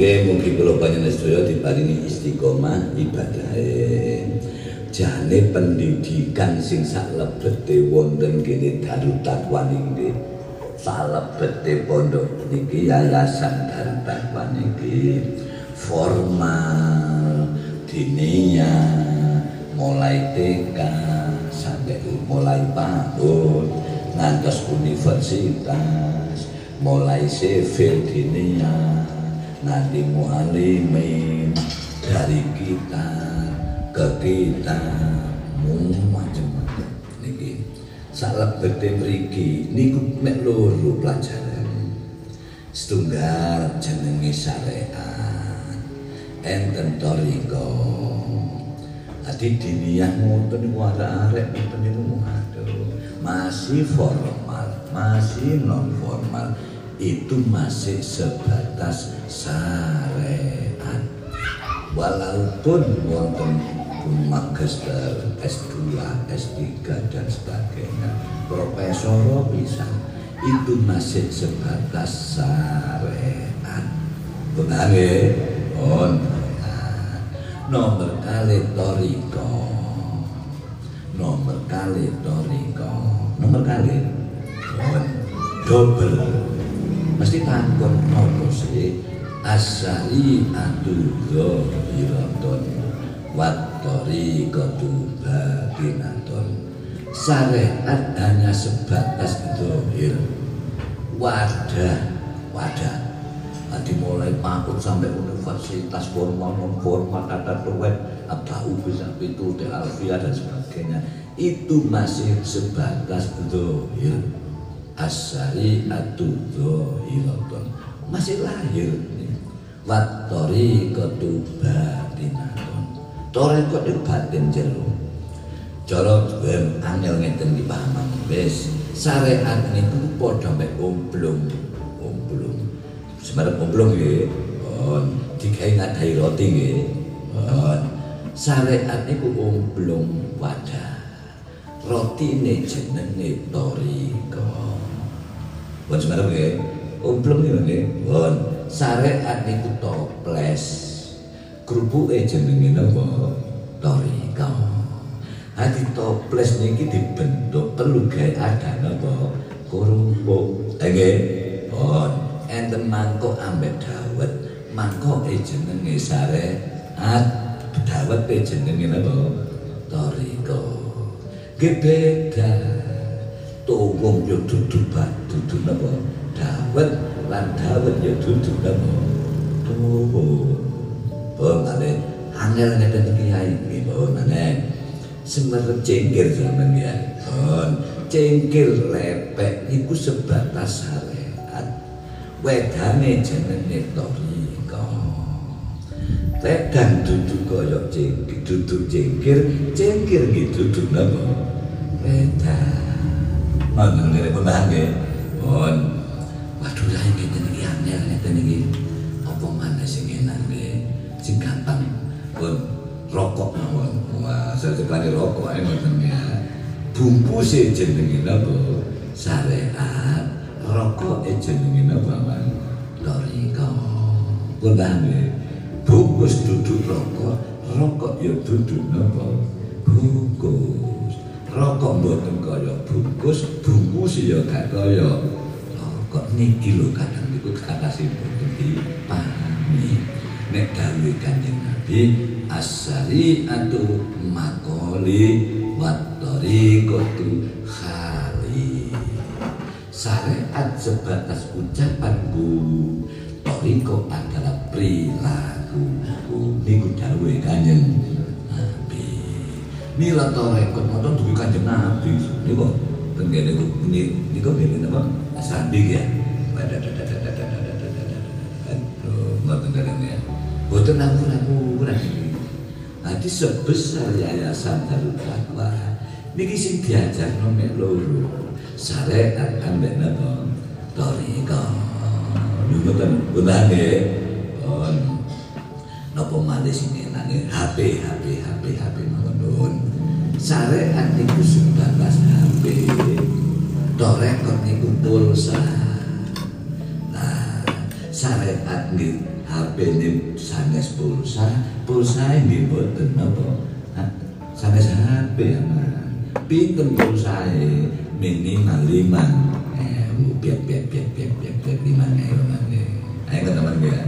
Nggih mugi kula panjenengan sedaya diparingi istiqomah ibadahe. Jane pendidikan sing salebete wonten kene Darut Taqwa niki. Salebete pondok niki yayasan Darut Taqwa niki formal dinia mulai TK sampai mulai PAUD ngantos universitas mulai sivil dinia nanti mualimin dari kita ke kita. Macam-macam. Niki salah bete mriki niku mek loro pelajaran. Setunggal jenenge syariat. Enten toriko adi diniyah ngoten niku arek-arek ngoten niku aduh. Masih formal masih non formal itu masih sebatas syariat walaupun wonten magister S2, S3 dan sebagainya. Profesor bisa. Itu masih sebatas syariat benar ya? On nomor kali toriko nomor kali toriko nomor kali? Double mesti takon nopo sih? Asari atu dhahiraton wattori kotuba binaton syariat hanya sebatas dohir wadah wadah. Adi mulai pakut sampai universitas formal non formal kata tuwet abau bisa itu alfia dan sebagainya. Itu masih sebatas dohir asari atu dohiroton masih lahir wattori ketuba dinaton tore kok itu batin jero. Jaro duem angel ngeten di pahaman syariat tuh podo mek omblong omblong. Sebarang omblong ya on dikai ngadai roti ya on syariat ini omblong wadah roti jenenge toriko Bon sekarang ya, umplung ini nih, bon syariat itu toples, kerupuk eh jenenge nopo toriko. Hati toples niki dibentuk perlu gaya ada nopo kerupuk. Oke, bon enten mangkok ambek dawet, mangkok eh jenenge syariat, dawet eh jenenge nopo toriko. Gebeda. Tunggung ya duduk batu duduk napa? Dawet lan dawet ya duduk napa? Tuh bon ale angel ngeten kiai nggih bon ane semerep cengkir sampean ya. Bon cengkir lepek iku sebatas syariat wedane jenenge toriko. Tedan duduk kaya cengkir, duduk cengkir, cengkir gitu duduk napa? Wedan. Ngoten ngene pun bahan nggih. Pun. Waduh lah iki iki angel ngeten iki. Apa maneh sing enak nggih? Sing gampang. Pun rokok mawon. Wah, sekali rokok ae ngoten ya. Bumbu sih jenenge napa? Syariat. Rokok e jenenge napa, Man? Toriko. Pun bahan nggih. Bungkus duduk rokok, rokok ya duduk napa? Bungkus. Rokok mboten kaya bungkus, bungkus ya gak kaya rokok niki lho kadang niku kata sing mboten dipahami. Nek dawuh Kanjeng Nabi as-syari'atu maqali wat-tariqatu khali. Syariat sebatas ucapan bu, toriko adalah Mila torekot ngoten duwe Kanjeng Nabi. Niku tengene niku niku ngene napa? Sandi ya. Ngoten ya. Boten ampun-ampun. Nanti sebesar yayasan Darul Taqwa niki sing diajarno mek loro. Syariat ambek napa? Toriko. Niku ten gunane on napa malih sing enake HP syariat niku sebatas HP torekot niku pulsa nah syariat nggih HP ini sanes pulsa, pulsa ini boten apa? Sanes HP. Pinten pulsa minimal lima. Eh, biak biak biak biak biak biak lima mana? Ayo teman ya.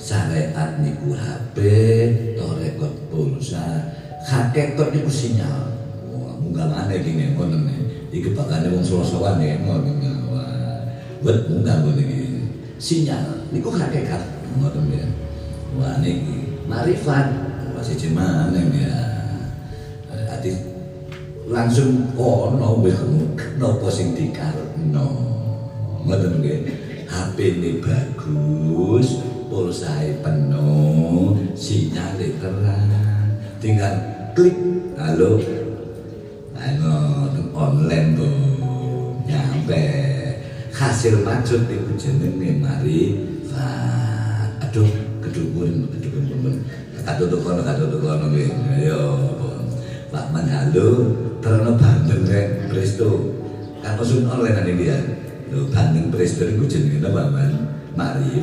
Syariat niku HP, hakikat niku sinyal. Wah, munggah mana gini ngono nih. Iki pakane wong Solo-Sowan ya ngono. Wah, buat munggah ngono iki. sinyal niku hakikat ngoten ya wah niki marifat masih cuman ya ati langsung ono wis napa sing dikarepno ngoten nggih HP ini bagus pulsae penuh sinyal terang tinggal klik. Halo. Ayo online tuh. Nyampe. Hasil maksud itu jenenge mari. Aduh kedukuran kedukuran kata tuh kono kata tuh kono ayo Pak Man halo. Terno Bandung rek Presto. Kan sun online ane dia. Lo Bandung Presto itu jenenge apa man. Mari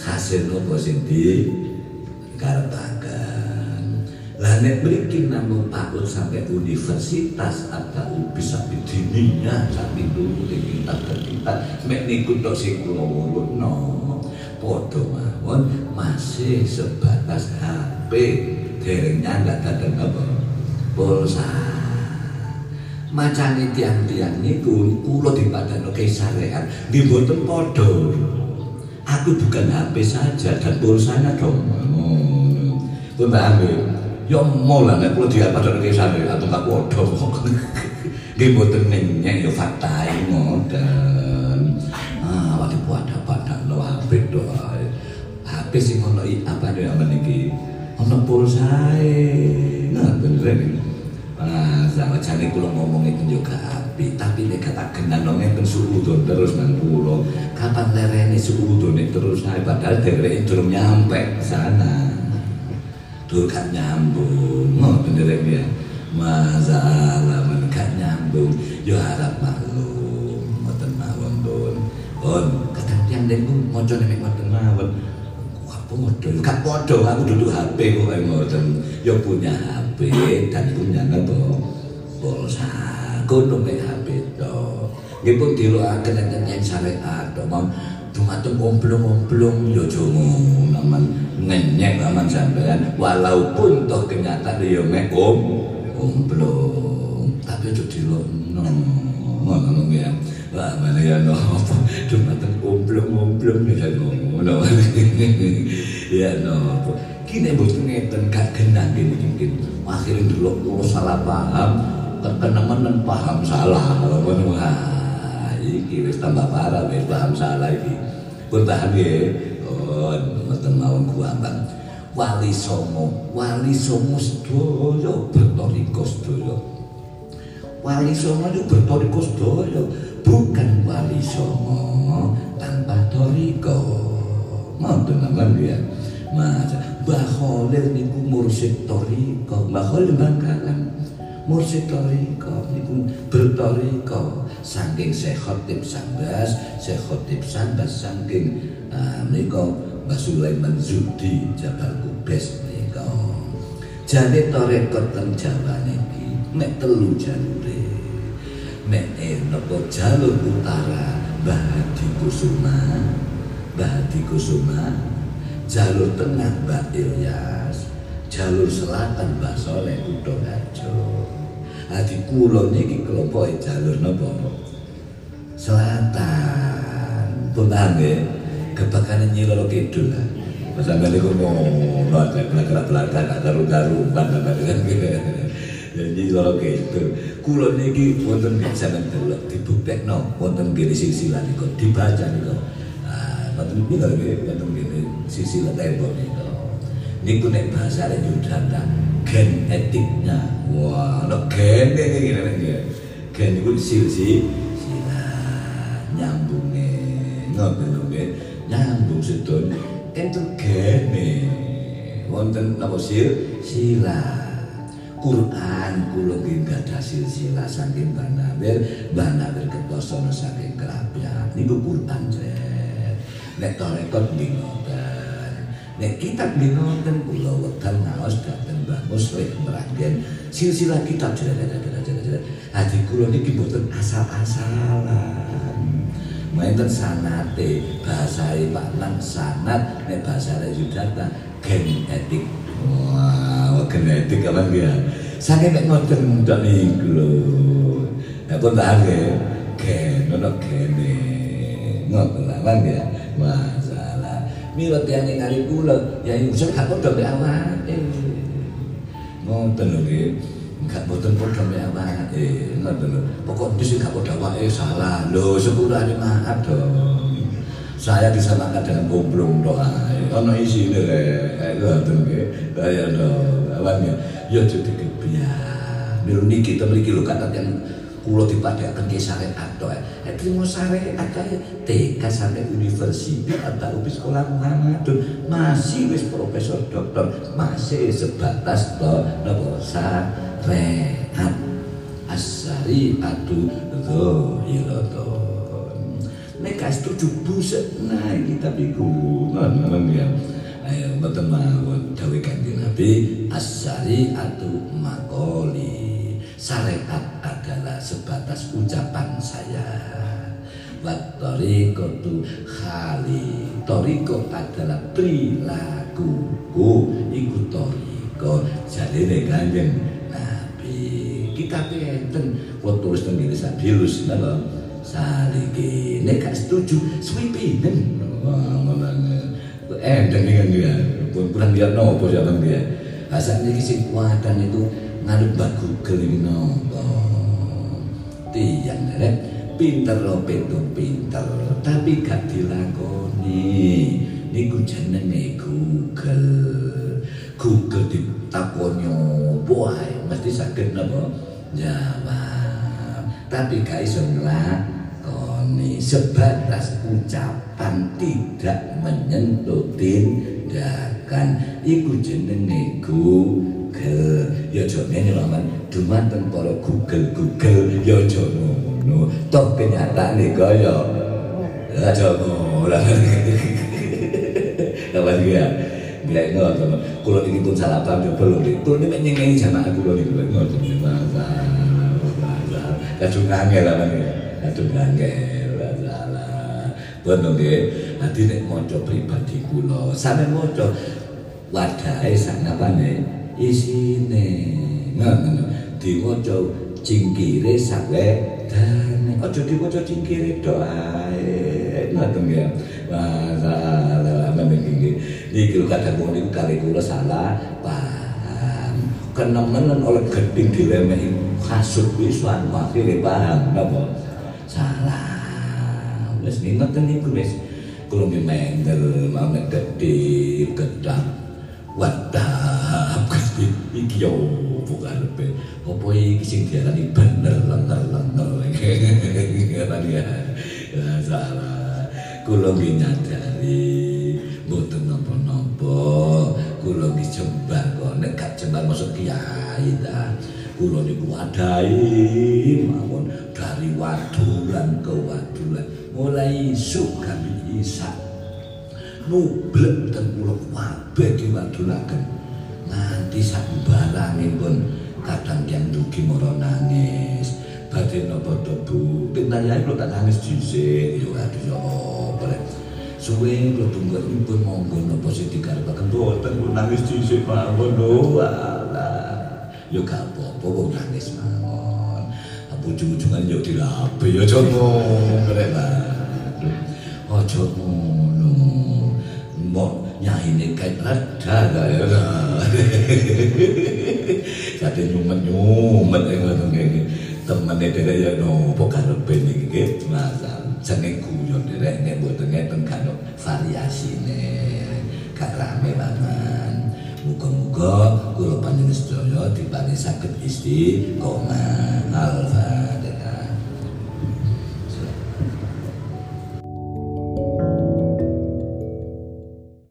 hasil nopo sing di nek mriki namung takut sampai universitas atau bisa bidininya sampai dulu di kita kita mek niku tok sing kula wurutno padha mawon masih sebatas HP derengnya nggak ada apa? Pulsa macane tiang-tiang niku kula dipadano kesarean di mboten padha. Aku bukan HP saja dan pulsanya dong. Oh, pun paham ya Ya mulane kula dia dari kisah ya atau tak padha. Nggih mboten neng ya fatahi ngoten. Ah awake padha padha lo apik to. Apik sing ono apa ya amen iki. Ono pulsae. nggak rene. Ah sama jane kula ngomong iki yo apik, tapi nek kata genan nang suhu suudon terus nang kula. Kapan lerene suudone terus ae padahal dereke durung nyampe sana. Kan nyambung, mau bener ya. Masalah men kan nyambung, yo harap maklum, ngoten mawon pun. Pun kadang tiang den ku maca nek ngoten mawon. Apa? Gak podo aku duduk HP kok ngoten. Yo punya HP dan punya nopo. Kono mek HP to. Nggih pun diloaken enten yang syariat to. Dumateng omblong-omblong yo jomo naman ngenyek aman sampean walaupun toh kenyataan ya mek om umplung tapi itu dilokno ngono ya. Wah mana ya no umplung umplung ya ngono. Ya no kini butuh ngeten gak genah gini mungkin akhirnya dulu kalau salah paham terkena paham salah ngono wah iki wis tambah parah wis paham salah iki. Pun paham ya? Mboten mawon kuwatan wali songo wali songo sedaya bertoriko sedaya. Wali songo itu bertoriko sedaya bukan wali songo tanpa toriko. Mboten namanya ya. Mas, Mbah Khalil niku mursyid toriko, Khalil Bangkalan mursyid toriko niku bertoriko saking Syekh Khatib Sambas, Syekh Khatib Sambas saking uh, Mbah Sulaiman Zudi Jabal Kubes menika. Jane tarekat teng Jawa niki mek telu jalure. Mek napa jalur utara Mbah Hadi Kusuma, Mbah Hadi Kusuma, jalur tengah Mbah Ilyas, jalur selatan Mbah Soleh Udoharjo. Adi kula niki kelompok jalur napa? Selatan. Pun nggih? kebakaran nyilolo kidul lah masa kali aku mau ada kelak belakang ada dengan gitu jadi kalau kidul kulon ini wonten jangan delok dibuktekno wonten gini silsilah niku dibaca niku ah wonten iki lho wonten gini silsilah tembok niku niku nek bahasane Yudhanda gen etiknya. Wah no gen ini gini gen niku silsilah nyambungnya ngoten nyambung sedon enten gene wonten napa sir sila. Quran kula nggih gadah silsilah saking Banawir, Banawir ketosana saking Kerapia. Niku Quran jet. Nek tarekat nggih. ngoten. Nek kitab ngoten kula wekdal ngaos dhateng Mbah Muslim Meragen silsilah kitab jet. Hadi kula niki mboten asal-asalan. Menten sanate bahasa Pak Lan sanat nek bahasa Yudhata gen etik Wah, genetik apa dia? Saya nek ngoten ndak niku lho. Ya pun tak. Gen ono gene. Ngoten lah ya. Masalah. Miwet yang ngali kula, ya usah gak padha mek awake. Ngoten lho nggih. Enggak boten padha mek awake. Ngoten lho. Pokok dhisik gak padha awake salah. Lho, sepurane maaf dong. saya disamakan dengan gomblong doa ono isi ini kayak ngoten nggih kaya no awan ya ya jadi kebiar niru niki kita memiliki lho kata yang kulo dipadhaken ke syariat eh trimo syariat kae TK sampai universitas atau di sekolah Muhammadun masih wis profesor doktor. Masih sebatas to napa syariat asari atu nek gak setuju buset nah kita bingung ngono ya. Ayo mboten mawon. Dawuh kanjeng Nabi asari atau makoli syariat adalah sebatas ucapan saya. Watorikotu khali. Toriko adalah perilakuku. Iku toriko Jadi kanjeng Nabi. Kita penten Kalau tulis tentang diri Sabilus Nama saliki. Nek gak setuju swipinen endeng kan dia. Kurang dia nopo siapa dia? Asal ini sing kuatan itu ngadep bak Google ini nopo tiang derek pinter pintu pinter tapi gak dilakoni. Niku jenenge Google. Google ditakoni opo ae? Mesti saged napa? Jawab. Tapi gak iso ngelak ini sebatas ucapan tidak menyentuh tindakan. Iku jenenge Google ya jane nyelaman dumanten para Google Google ya aja ngono. Toh kenyataane kaya. Ya aja ngono. Lah ya? Bilek no, kulo ini pun salah paham coba perlu, kulo ini nyengengi sama aku lho, kulo ini ngomong ini kacung masalah, lah ngangel apa nih, ya? kadung ngangel, masalah, bener deh, nanti nek moco pribadi kulo, sampe moco, wadahnya sangat apa isine. Ngono. Diwaca cingkire sak wedane. Aja diwaca cingkire tok ae. Ngoten nggih. Masalah meniki. Iki kadang niku kali kula salah paham. Kenemenen oleh geding dilemehi kasut wiswan akhire paham napa? Salah. wis ngeten niku wis kula mendel mamet gedhe gedang wadap gedhe iki yo bukan pe opo iki sing diarani bener lengar lengar ngene ya salah. Kula nyadari. Mboten napa-napa. Kula iki jembar kok. Nek gak jembar masuk kiai ta. Kula niku adahi mawon dari wadulan ke wadulan. Mulai isuk kami isa nublek dan pulau wabek di wadulakan nanti barangin pun kadang yang duki moro nangis. Batin nopo tebu pindah ya itu tak nangis jisik ya aduh ya apa suwe kalau tunggu pun monggo nopo sih dikarpakan boten pun nangis jisik mawon doa ya gak apa-apa nangis mawon. Ujung-ujungan yo dilape yo jono keren lah mau nyaine kayak rada ya kate nyumet nyumet yang ngono kayak temen dhewe ya nopo karepe niki masa jeneng guyon dhewe nek mboten ngeten kan variasine. Gak rame banget Muga-muga kula panjenengan sedaya dipani saged istiqomah. Al-Fatihah.